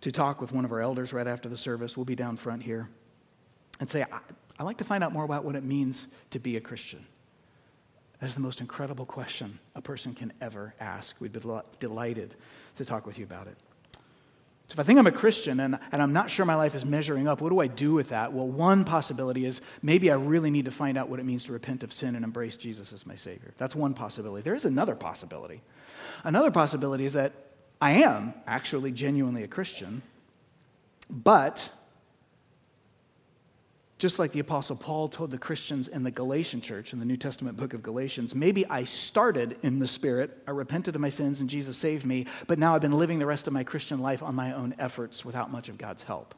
to talk with one of our elders right after the service. We'll be down front here and say, I'd like to find out more about what it means to be a Christian. That is the most incredible question a person can ever ask. We'd be delighted to talk with you about it. So, if I think I'm a Christian and, and I'm not sure my life is measuring up, what do I do with that? Well, one possibility is maybe I really need to find out what it means to repent of sin and embrace Jesus as my Savior. That's one possibility. There is another possibility. Another possibility is that I am actually genuinely a Christian, but just like the Apostle Paul told the Christians in the Galatian church in the New Testament book of Galatians, maybe I started in the Spirit, I repented of my sins, and Jesus saved me, but now I've been living the rest of my Christian life on my own efforts without much of God's help.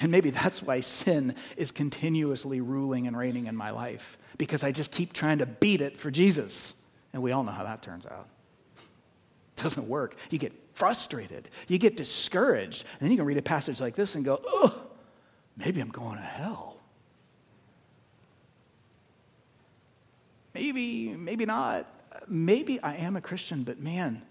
And maybe that's why sin is continuously ruling and reigning in my life, because I just keep trying to beat it for Jesus. And we all know how that turns out. It doesn't work. You get frustrated, you get discouraged, and then you can read a passage like this and go, oh, maybe I'm going to hell. Maybe, maybe not. Maybe I am a Christian, but man,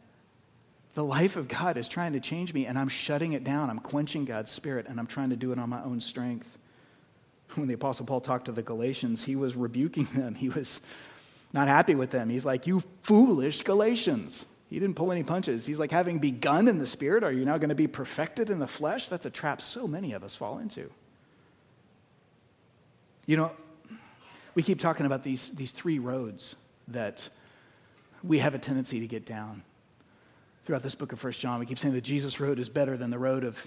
the life of God is trying to change me, and I'm shutting it down. I'm quenching God's Spirit, and I'm trying to do it on my own strength. When the Apostle Paul talked to the Galatians, he was rebuking them. He was not happy with them. He's like, You foolish Galatians. He didn't pull any punches. He's like, Having begun in the Spirit, are you now going to be perfected in the flesh? That's a trap so many of us fall into. You know, we keep talking about these, these three roads that we have a tendency to get down. Throughout this book of First John, we keep saying that Jesus' road is better than the road of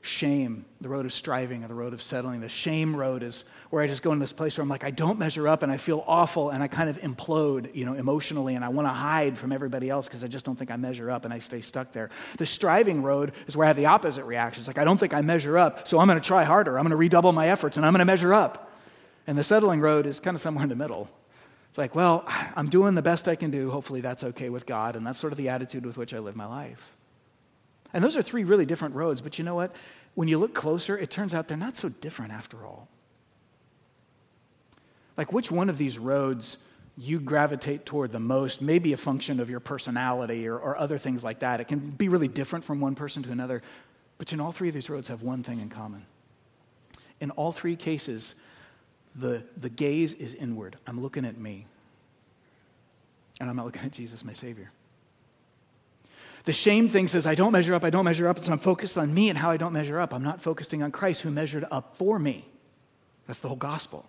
shame, the road of striving, or the road of settling. The shame road is where I just go into this place where I'm like, I don't measure up and I feel awful and I kind of implode, you know, emotionally and I want to hide from everybody else because I just don't think I measure up and I stay stuck there. The striving road is where I have the opposite reaction. It's like, I don't think I measure up, so I'm going to try harder. I'm going to redouble my efforts and I'm going to measure up. And the settling road is kind of somewhere in the middle. It's like, well, I'm doing the best I can do. Hopefully that's okay with God. And that's sort of the attitude with which I live my life. And those are three really different roads. But you know what? When you look closer, it turns out they're not so different after all. Like, which one of these roads you gravitate toward the most may be a function of your personality or, or other things like that. It can be really different from one person to another. But in all three of these roads have one thing in common. In all three cases, the, the gaze is inward. I'm looking at me. And I'm not looking at Jesus, my Savior. The shame thing says, I don't measure up, I don't measure up, so I'm focused on me and how I don't measure up. I'm not focusing on Christ who measured up for me. That's the whole gospel.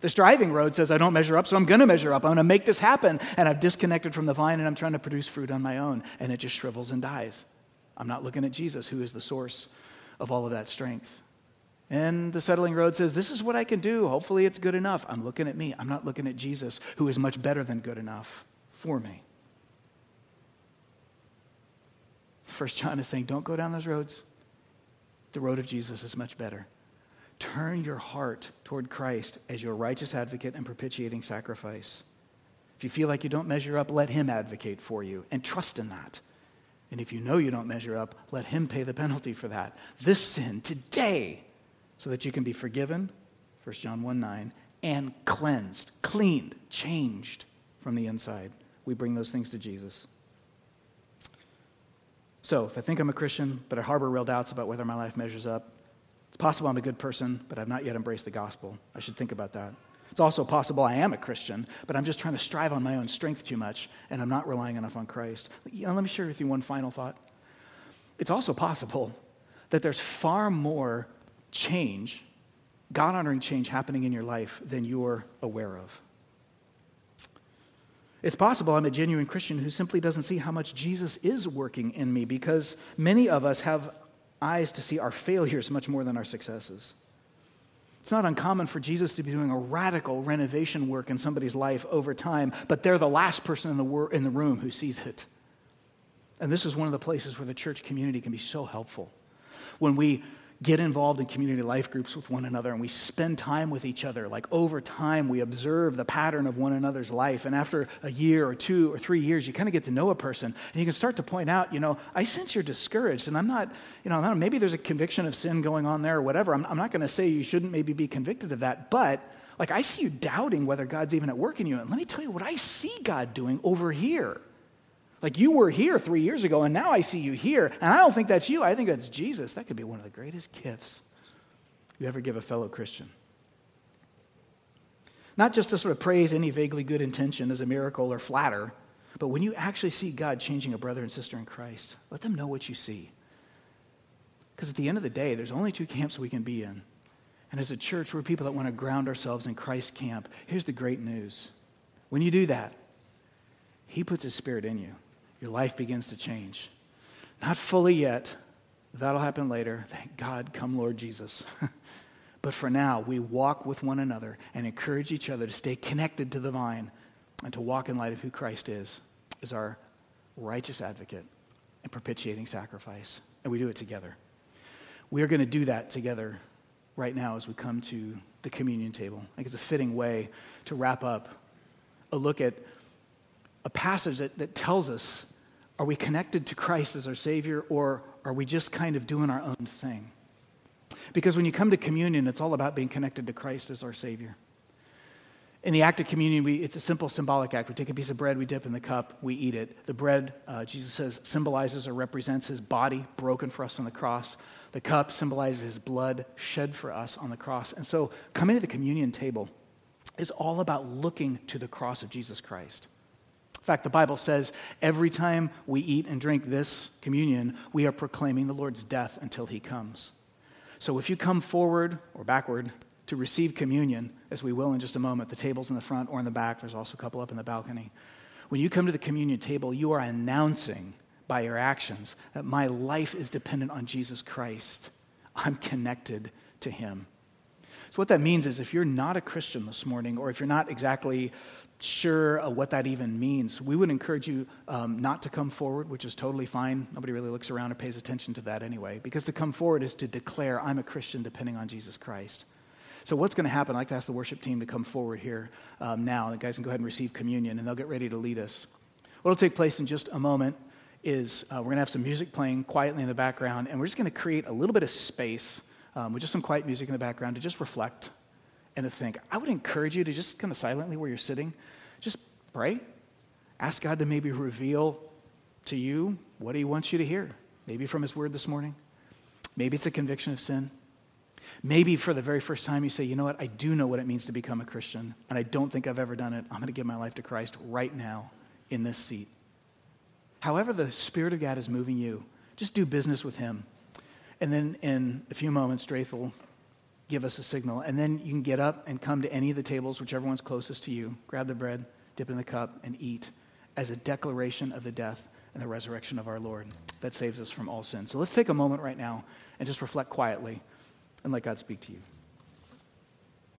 The striving road says, I don't measure up, so I'm going to measure up. I'm going to make this happen. And I've disconnected from the vine and I'm trying to produce fruit on my own. And it just shrivels and dies. I'm not looking at Jesus, who is the source of all of that strength. And the settling road says, This is what I can do. Hopefully, it's good enough. I'm looking at me. I'm not looking at Jesus, who is much better than good enough for me. First John is saying, Don't go down those roads. The road of Jesus is much better. Turn your heart toward Christ as your righteous advocate and propitiating sacrifice. If you feel like you don't measure up, let Him advocate for you and trust in that. And if you know you don't measure up, let Him pay the penalty for that. This sin today so that you can be forgiven, 1 John 1 9, and cleansed, cleaned, changed from the inside. We bring those things to Jesus. So, if I think I'm a Christian, but I harbor real doubts about whether my life measures up, it's possible I'm a good person, but I've not yet embraced the gospel. I should think about that. It's also possible I am a Christian, but I'm just trying to strive on my own strength too much, and I'm not relying enough on Christ. You know, let me share with you one final thought. It's also possible that there's far more change, God honoring change happening in your life than you're aware of. It's possible I'm a genuine Christian who simply doesn't see how much Jesus is working in me because many of us have eyes to see our failures much more than our successes. It's not uncommon for Jesus to be doing a radical renovation work in somebody's life over time, but they're the last person in the, wor- in the room who sees it. And this is one of the places where the church community can be so helpful. When we get involved in community life groups with one another and we spend time with each other. Like over time, we observe the pattern of one another's life. And after a year or two or three years, you kind of get to know a person and you can start to point out, you know, I sense you're discouraged. And I'm not, you know, maybe there's a conviction of sin going on there or whatever. I'm, I'm not going to say you shouldn't maybe be convicted of that. But like, I see you doubting whether God's even at work in you. And let me tell you what I see God doing over here. Like you were here three years ago, and now I see you here. And I don't think that's you. I think that's Jesus. That could be one of the greatest gifts you ever give a fellow Christian. Not just to sort of praise any vaguely good intention as a miracle or flatter, but when you actually see God changing a brother and sister in Christ, let them know what you see. Because at the end of the day, there's only two camps we can be in. And as a church, we're people that want to ground ourselves in Christ's camp. Here's the great news when you do that, He puts His Spirit in you your life begins to change. Not fully yet. That'll happen later. Thank God, come Lord Jesus. but for now, we walk with one another and encourage each other to stay connected to the vine and to walk in light of who Christ is, as our righteous advocate and propitiating sacrifice. And we do it together. We are going to do that together right now as we come to the communion table. I think it's a fitting way to wrap up a look at a passage that, that tells us are we connected to Christ as our Savior, or are we just kind of doing our own thing? Because when you come to communion, it's all about being connected to Christ as our Savior. In the act of communion, we, it's a simple symbolic act. We take a piece of bread, we dip in the cup, we eat it. The bread, uh, Jesus says, symbolizes or represents his body broken for us on the cross. The cup symbolizes his blood shed for us on the cross. And so, coming to the communion table is all about looking to the cross of Jesus Christ fact, the Bible says every time we eat and drink this communion, we are proclaiming the Lord's death until he comes. So if you come forward or backward to receive communion, as we will in just a moment, the table's in the front or in the back, there's also a couple up in the balcony. When you come to the communion table, you are announcing by your actions that my life is dependent on Jesus Christ. I'm connected to him. So, what that means is if you're not a Christian this morning, or if you're not exactly sure what that even means, we would encourage you um, not to come forward, which is totally fine. Nobody really looks around or pays attention to that anyway, because to come forward is to declare, I'm a Christian depending on Jesus Christ. So, what's going to happen? I'd like to ask the worship team to come forward here um, now. The guys can go ahead and receive communion, and they'll get ready to lead us. What will take place in just a moment is uh, we're going to have some music playing quietly in the background, and we're just going to create a little bit of space um, with just some quiet music in the background to just reflect and to think. I would encourage you to just kind of silently where you're sitting, just pray. Ask God to maybe reveal to you what He wants you to hear. Maybe from His Word this morning. Maybe it's a conviction of sin. Maybe for the very first time you say, you know what, I do know what it means to become a Christian, and I don't think I've ever done it. I'm going to give my life to Christ right now in this seat. However, the Spirit of God is moving you, just do business with Him. And then in a few moments, Drath will give us a signal. And then you can get up and come to any of the tables, whichever one's closest to you, grab the bread, dip in the cup, and eat as a declaration of the death and the resurrection of our Lord that saves us from all sin. So let's take a moment right now and just reflect quietly and let God speak to you.